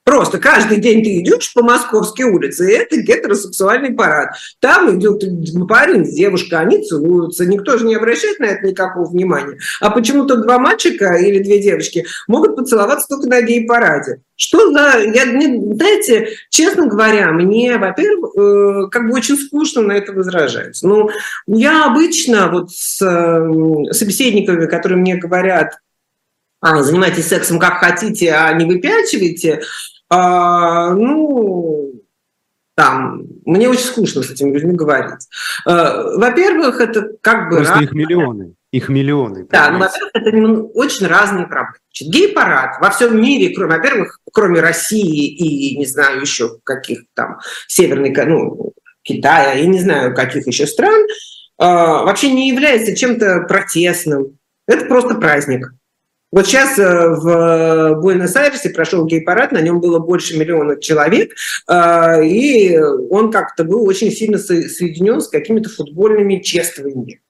Просто каждый день ты идешь по Московской улице, и это гетеросексуальный парад. Там идет парень с девушкой, они целуются. Никто же не обращает на это никакого внимания. А почему-то два мальчика или две девочки могут поцеловаться только на гей-параде. Что за... Я, мне, знаете, честно говоря, мне, во-первых, э, как бы очень скучно на это возражать. Ну, я обычно вот с э, собеседниками, которые мне говорят, занимайтесь сексом как хотите, а не выпячивайте, а, ну, там, мне очень скучно с этими людьми говорить. А, во-первых, это как бы... Просто раз... их миллионы. Их миллионы. Да, ну, во-первых, это очень разные проблемы. Гей-парад во всем мире, кроме, во-первых, кроме России и, не знаю, еще каких там, Северной, ну, Китая, и не знаю, каких еще стран, а, вообще не является чем-то протестным. Это просто праздник. Вот сейчас э, в Буэнос-Айресе прошел гей-парад, на нем было больше миллиона человек, э, и он как-то был очень сильно соединен с какими-то футбольными чествованиями.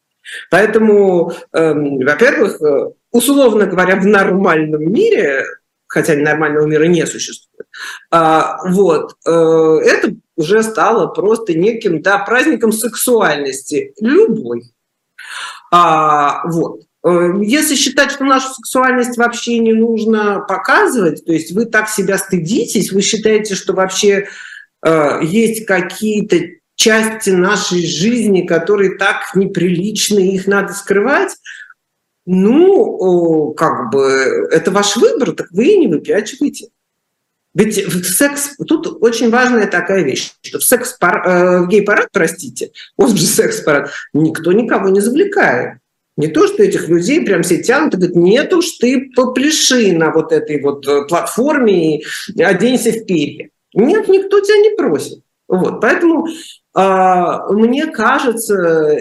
Поэтому, эм, во-первых, э, условно говоря, в нормальном мире, хотя нормального мира не существует, вот, это уже стало просто неким да, праздником сексуальности, любой. А, вот. Э, если считать, что нашу сексуальность вообще не нужно показывать, то есть вы так себя стыдитесь, вы считаете, что вообще э, есть какие-то части нашей жизни, которые так неприличны, их надо скрывать, ну, как бы, это ваш выбор, так вы и не выпячивайте. Ведь в секс, тут очень важная такая вещь, что в секс э, в гей-парад, простите, он же секс-парад, никто никого не завлекает. Не то, что этих людей прям все тянут и говорят, нет уж, ты попляши на вот этой вот э, платформе и оденься в перья. Нет, никто тебя не просит. Вот, поэтому э, мне кажется,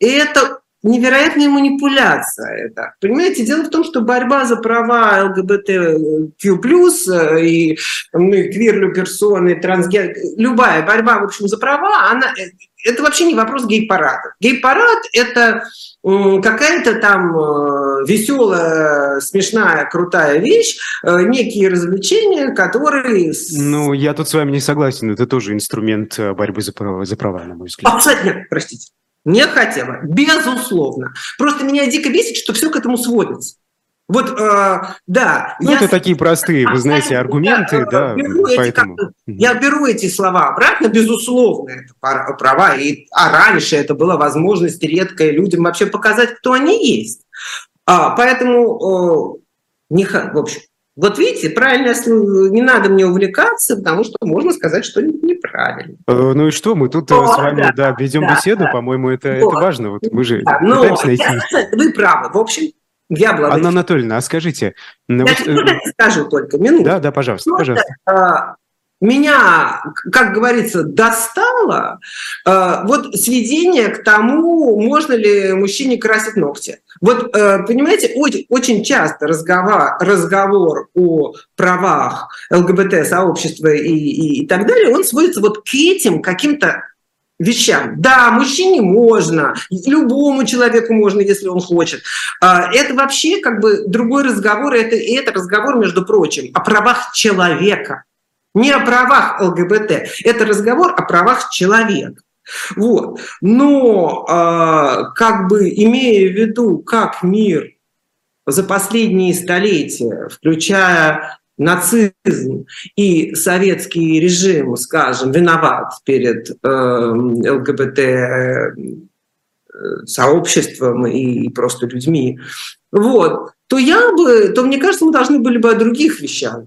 это невероятная манипуляция. Это. Понимаете, дело в том, что борьба за права ЛГБТQ+, э, и ну, квирлю персоны, трансген... любая борьба, в общем, за права, она, э, это вообще не вопрос гей-парада. Гей-парад – это какая-то там э, веселая, смешная, крутая вещь, некие развлечения, которые... Ну, я тут с вами не согласен. Это тоже инструмент борьбы за права, за права на мой взгляд. Абсолютно, простите. Не хотела, безусловно. Просто меня дико бесит, что все к этому сводится. Вот, э, да. Ну, я... это такие простые, вы знаете, аргументы, да, беру поэтому... Эти, я беру эти слова обратно, безусловно, это права, и, а раньше это была возможность редкая людям вообще показать, кто они есть. А, поэтому, э, не, в общем, вот видите, правильно, не надо мне увлекаться, потому что можно сказать что-нибудь неправильно. Э, ну и что, мы тут О, э, с вами да, да, ведем да, беседу, да. по-моему, это, это важно. Вот мы же да, пытаемся найти... Вы правы, в общем, я благодарю. Анна Анатольевна, а скажите... Я вот, э, скажу только, минуту. Да, да, пожалуйста, пожалуйста. А, меня, как говорится, достало э, вот сведение к тому, можно ли мужчине красить ногти. Вот, э, понимаете, очень, очень часто разговор, разговор о правах ЛГБТ-сообщества и, и, и так далее, он сводится вот к этим каким-то вещам. Да, мужчине можно, любому человеку можно, если он хочет. А, это вообще как бы другой разговор, это, это разговор, между прочим, о правах человека – не о правах ЛГБТ. Это разговор о правах человека. Вот. Но э, как бы имея в виду, как мир за последние столетия, включая нацизм и советский режим, скажем, виноват перед э, ЛГБТ сообществом и, просто людьми, вот, то я бы, то мне кажется, мы должны были бы о других вещах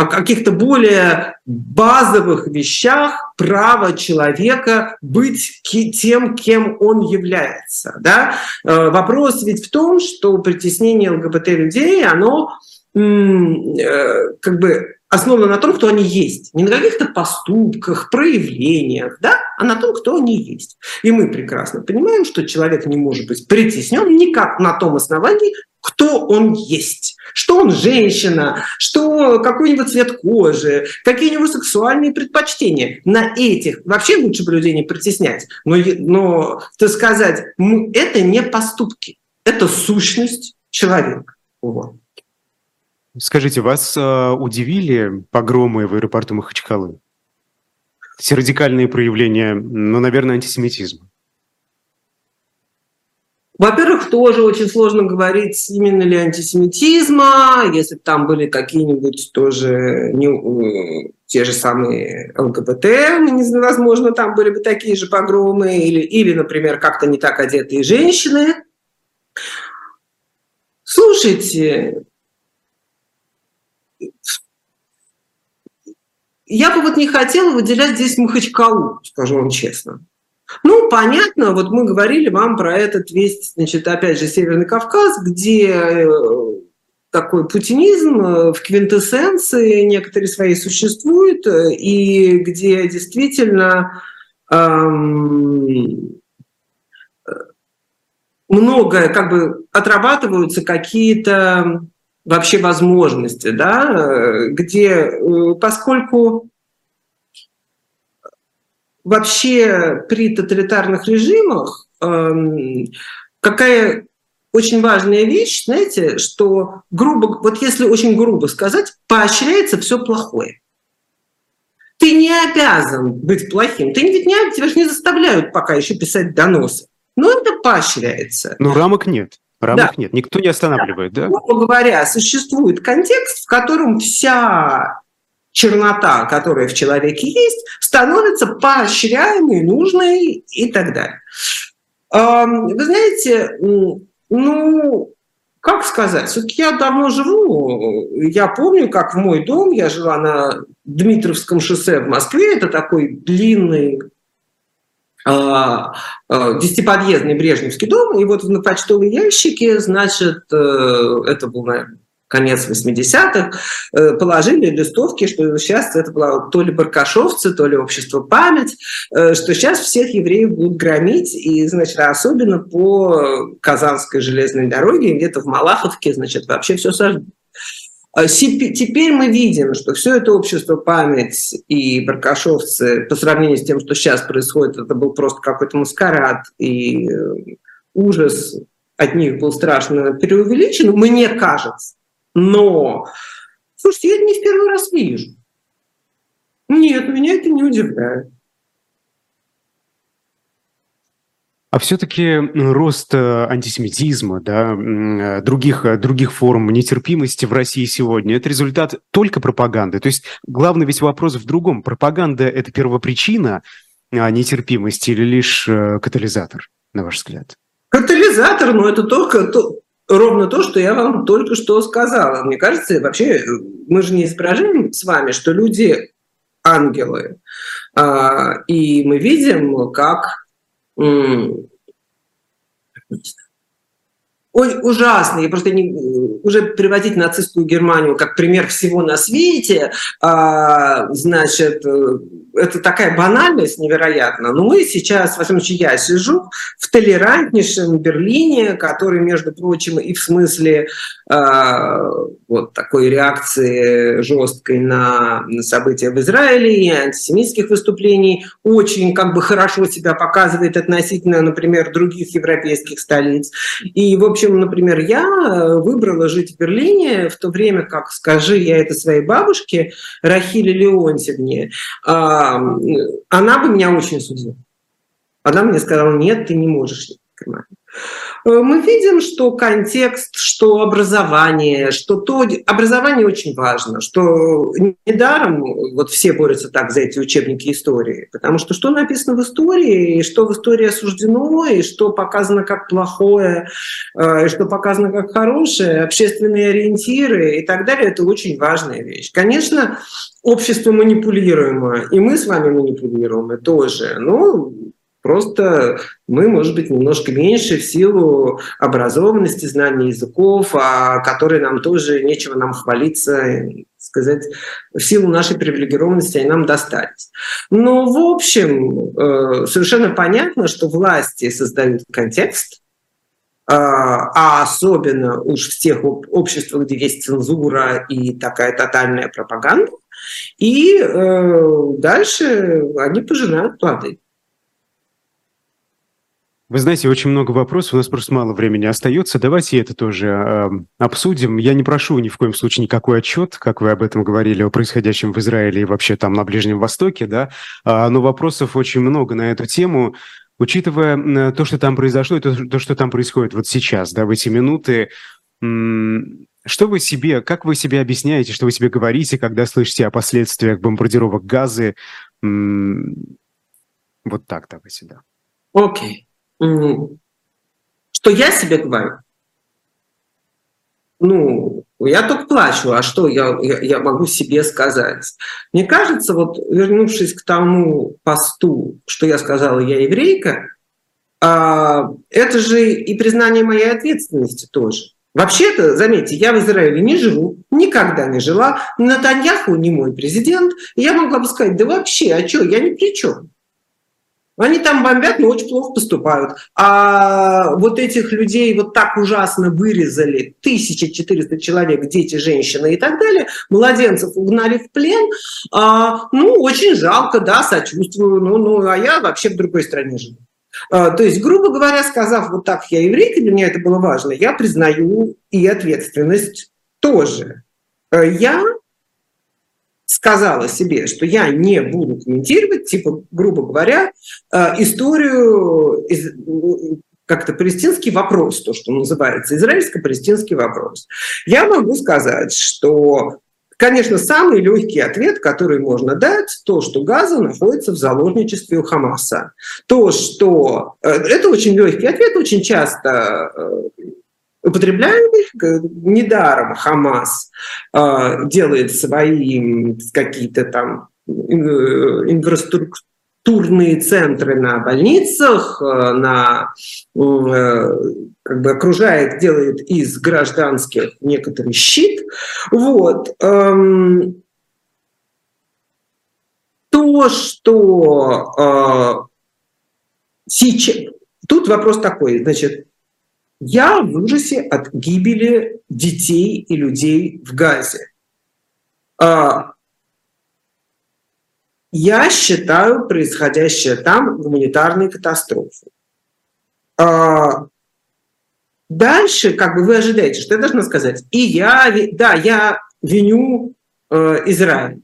о каких-то более базовых вещах права человека быть тем, кем он является. Да? Э, вопрос ведь в том, что притеснение ЛГБТ-людей, оно э, как бы основано на том, кто они есть. Не на каких-то поступках, проявлениях, да, а на том, кто они есть. И мы прекрасно понимаем, что человек не может быть притеснен никак на том основании, кто он есть, что он женщина, что какой-нибудь цвет кожи, какие у него сексуальные предпочтения. На этих вообще лучше бы людей не притеснять. Но, но так сказать, это не поступки, это сущность человека. Вот. Скажите, вас э, удивили погромы в аэропорту Махачкалы? Эти радикальные проявления, ну, наверное, антисемитизма. Во-первых, тоже очень сложно говорить, именно ли антисемитизма, если бы там были какие-нибудь тоже не, те же самые ЛГБТ, невозможно, там были бы такие же погромы, или, или например, как-то не так одетые женщины. Слушайте, я бы вот не хотела выделять здесь Махачкалу, скажу вам честно. Ну, понятно, вот мы говорили вам про этот весь, значит, опять же, Северный Кавказ, где э, такой путинизм э, в квинтэссенции некоторые свои существует, э, и где действительно эм, многое как бы отрабатываются какие-то вообще возможности, да, где, поскольку вообще при тоталитарных режимах эм, какая очень важная вещь, знаете, что грубо, вот если очень грубо сказать, поощряется все плохое. Ты не обязан быть плохим. Ты ведь не, тебя же не заставляют пока еще писать доносы. Но это поощряется. Но рамок нет. Рамок да. нет. Никто не останавливает, да? Грубо говоря, существует контекст, в котором вся чернота, которая в человеке есть, становится поощряемой, нужной и так далее. Вы знаете, ну, как сказать, все-таки я давно живу, я помню, как в мой дом, я жила на Дмитровском шоссе в Москве, это такой длинный десятиподъездный Брежневский дом, и вот на почтовые ящики, значит, э, это был, наверное, конец 80-х, э, положили листовки, что сейчас это было то ли баркашовцы, то ли общество память, э, что сейчас всех евреев будут громить, и, значит, особенно по Казанской железной дороге, где-то в Малаховке, значит, вообще все сожгут. А теперь мы видим, что все это общество память и баркашовцы по сравнению с тем, что сейчас происходит, это был просто какой-то маскарад и э, ужас от них был страшно преувеличен, мне кажется. Но, слушайте, я это не в первый раз вижу. Нет, меня это не удивляет. А все-таки рост э, антисемитизма, да, э, других, э, других форм нетерпимости в России сегодня – это результат только пропаганды. То есть главный весь вопрос в другом. Пропаганда – это первопричина а, нетерпимости или лишь катализатор, на ваш взгляд? Катализатор, но это только то, ровно то, что я вам только что сказала. Мне кажется, вообще мы же не изображаем с вами, что люди ангелы. А, и мы видим, как うん。Ой, ужасно. Я просто не, уже приводить нацистскую Германию как пример всего на свете, а, значит, э, это такая банальность невероятна. Но мы сейчас, во всяком случае, я сижу в толерантнейшем Берлине, который, между прочим, и в смысле а, вот такой реакции жесткой на события в Израиле и антисемитских выступлений очень как бы хорошо себя показывает относительно, например, других европейских столиц. И, в общем, например, я выбрала жить в Берлине в то время, как, скажи я это своей бабушке, Рахиле Леонтьевне, а, она бы меня очень судила. Она мне сказала, нет, ты не можешь. Э, мы видим, что контекст, что образование, что то... Образование очень важно, что недаром вот все борются так за эти учебники истории, потому что что написано в истории, и что в истории осуждено, и что показано как плохое, э, и что показано как хорошее, общественные ориентиры и так далее, это очень важная вещь. Конечно, общество манипулируемо, и мы с вами манипулируемы тоже. Но Просто мы, может быть, немножко меньше в силу образованности, знания языков, а которые нам тоже нечего нам хвалиться, сказать, в силу нашей привилегированности они нам достались. Но, в общем, э, совершенно понятно, что власти создают контекст, а, а особенно уж в тех обществах, где есть цензура и такая тотальная пропаганда, и э, дальше они пожинают плоды. Вы знаете, очень много вопросов, у нас просто мало времени остается. Давайте это тоже э, обсудим. Я не прошу ни в коем случае никакой отчет, как вы об этом говорили, о происходящем в Израиле и вообще там на Ближнем Востоке, да, а, но вопросов очень много на эту тему. Учитывая то, что там произошло, и то, что там происходит вот сейчас, да, в эти минуты, что вы себе, как вы себе объясняете, что вы себе говорите, когда слышите о последствиях бомбардировок Газы? Вот так давайте, да. Окей. Okay что я себе говорю? Ну, я только плачу, а что я, я, я могу себе сказать? Мне кажется, вот вернувшись к тому посту, что я сказала, я еврейка, а, это же и признание моей ответственности тоже. Вообще-то, заметьте, я в Израиле не живу, никогда не жила, Натаньяху не мой президент, я могла бы сказать, да вообще, а что, я ни при чем. Они там бомбят, но очень плохо поступают. А вот этих людей вот так ужасно вырезали, 1400 человек, дети, женщины и так далее, младенцев угнали в плен. А, ну, очень жалко, да, сочувствую. Ну, ну, а я вообще в другой стране живу. А, то есть, грубо говоря, сказав вот так, я еврейка, для меня это было важно, я признаю и ответственность тоже. А я сказала себе, что я не буду комментировать, типа, грубо говоря, э, историю как-то палестинский вопрос, то, что называется израильско-палестинский вопрос. Я могу сказать, что Конечно, самый легкий ответ, который можно дать, то, что Газа находится в заложничестве у Хамаса. То, что... Э, это очень легкий ответ, очень часто э, употребляемый. Недаром Хамас э, делает свои какие-то там инфраструктурные центры на больницах, на как бы окружает, делает из гражданских некоторый щит. Вот. Эм, то, что э, сейчас... Тут вопрос такой, значит, я в ужасе от гибели детей и людей в Газе. А, я считаю происходящее там гуманитарной катастрофой. А, Дальше, как бы вы ожидаете, что я должна сказать? И я, да, я виню э, Израиль.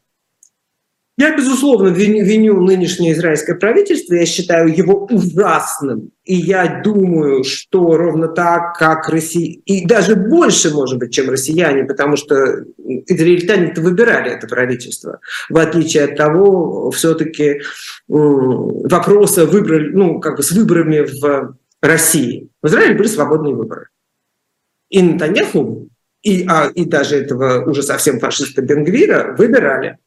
Я, безусловно, виню, нынешнее израильское правительство, я считаю его ужасным. И я думаю, что ровно так, как Россия, и даже больше, может быть, чем россияне, потому что израильтяне-то выбирали это правительство, в отличие от того, все-таки вопроса выбрали, ну, как бы с выборами в России. В Израиле были свободные выборы. И Натаньяху, и, а, и даже этого уже совсем фашиста Бенгвира выбирали.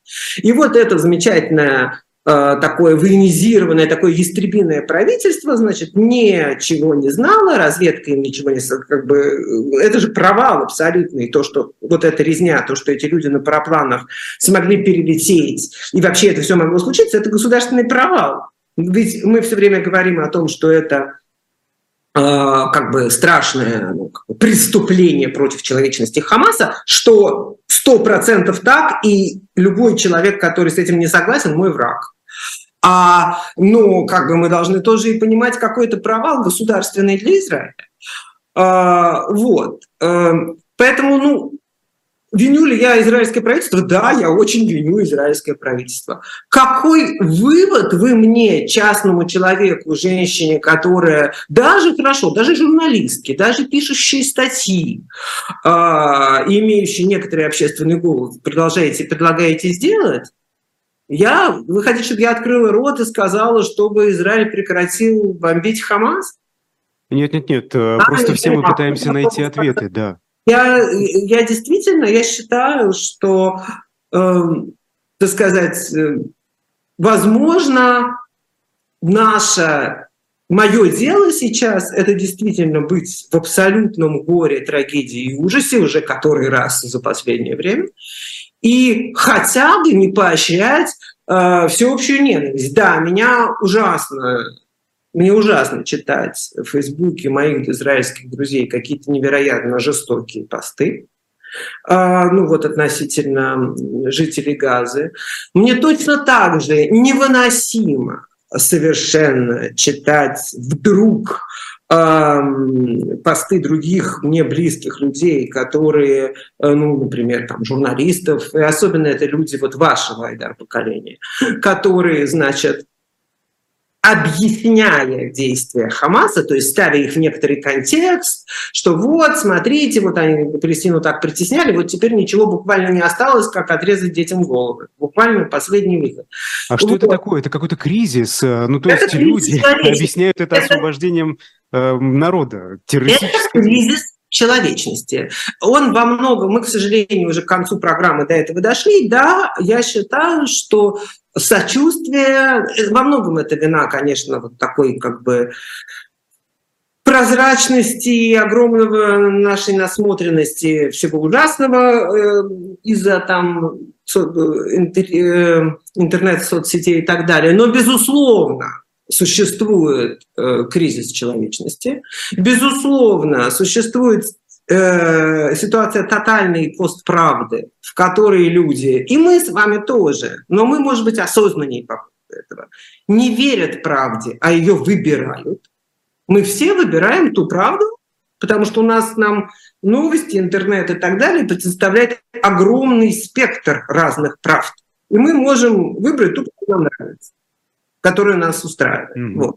И вот это замечательное э, такое военизированное, такое ястребиное правительство, значит, ничего не знало, разведка им ничего не... Как бы, это же провал абсолютный, то, что вот эта резня, то, что эти люди на парапланах смогли перелететь, и вообще это все могло случиться, это государственный провал. Ведь мы все время говорим о том, что это как бы страшное ну, как бы преступление против человечности Хамаса, что сто процентов так, и любой человек, который с этим не согласен, мой враг. А, ну, как бы мы должны тоже и понимать какой-то провал государственный для Израиля. А, вот. Э, поэтому, ну, Виню ли я израильское правительство? Да, я очень виню израильское правительство. Какой вывод вы мне, частному человеку, женщине, которая даже хорошо, даже журналистки, даже пишущие статьи, э, имеющие некоторый общественный голос, продолжаете, предлагаете сделать? Я, вы хотите, чтобы я открыла рот и сказала, чтобы Израиль прекратил бомбить Хамас? Нет, нет, нет. Э, а, просто все мы пытаемся найти ответы, да. Я, я действительно, я считаю, что, э, так сказать, э, возможно, наше, мое дело сейчас – это действительно быть в абсолютном горе, трагедии и ужасе уже который раз за последнее время, и хотя бы не поощрять э, всеобщую ненависть. Да, меня ужасно мне ужасно читать в Фейсбуке моих израильских друзей какие-то невероятно жестокие посты, а, ну вот относительно жителей Газы. Мне точно так же невыносимо совершенно читать вдруг посты других мне близких людей, которые, э, ну, например, там, журналистов, и особенно это люди вот вашего Айдар поколения, которые, значит, объясняя действия Хамаса, то есть ставя их в некоторый контекст, что вот, смотрите, вот они Палестину так притесняли, вот теперь ничего буквально не осталось, как отрезать детям головы. Буквально последний выход. А вот. что это такое? Это какой-то кризис? Э, ну, то это есть люди объясняют это, это освобождением э, народа, террористическим... Это кризис человечности. Он во многом, мы, к сожалению, уже к концу программы до этого дошли, да, я считаю, что сочувствие, во многом это вина, конечно, вот такой как бы прозрачности, огромного нашей насмотренности всего ужасного э, из-за там э, интернет, соцсетей и так далее. Но, безусловно, существует э, кризис человечности, безусловно, существует э, ситуация тотальной постправды, в которой люди, и мы с вами тоже, но мы, может быть, осознаннее по поводу этого, не верят правде, а ее выбирают. Мы все выбираем ту правду, потому что у нас нам новости, интернет и так далее представляет огромный спектр разных правд. И мы можем выбрать ту, которая нам нравится, которая нас устраивает. Mm-hmm. Вот.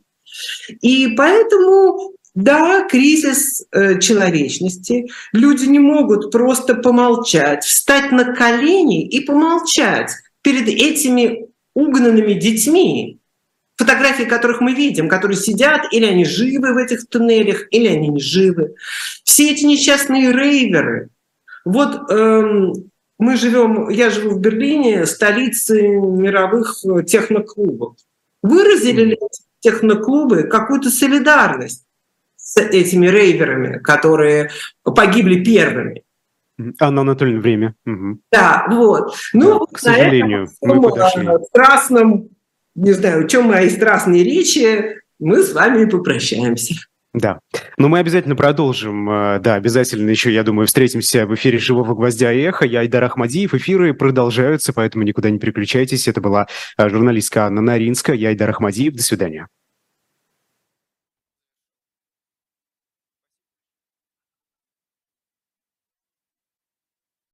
И поэтому Да, кризис э, человечности. Люди не могут просто помолчать, встать на колени и помолчать перед этими угнанными детьми, фотографии которых мы видим, которые сидят, или они живы в этих туннелях, или они не живы. Все эти несчастные рейверы. Вот эм, мы живем, я живу в Берлине, столице мировых техноклубов. Выразили ли техноклубы какую-то солидарность с этими рейверами, которые погибли первыми? Анна Анатольевна, время. Угу. Да, вот. Ну, да, к сожалению, мы подошли. В страстном, не знаю, чем мои страстные речи, мы с вами попрощаемся. Да. Но мы обязательно продолжим. Э, да, обязательно еще, я думаю, встретимся в эфире «Живого гвоздя» и «Эхо». Я Айдар Ахмадиев. Эфиры продолжаются, поэтому никуда не переключайтесь. Это была э, журналистка Анна Наринская. Я Айдар Ахмадиев. До свидания.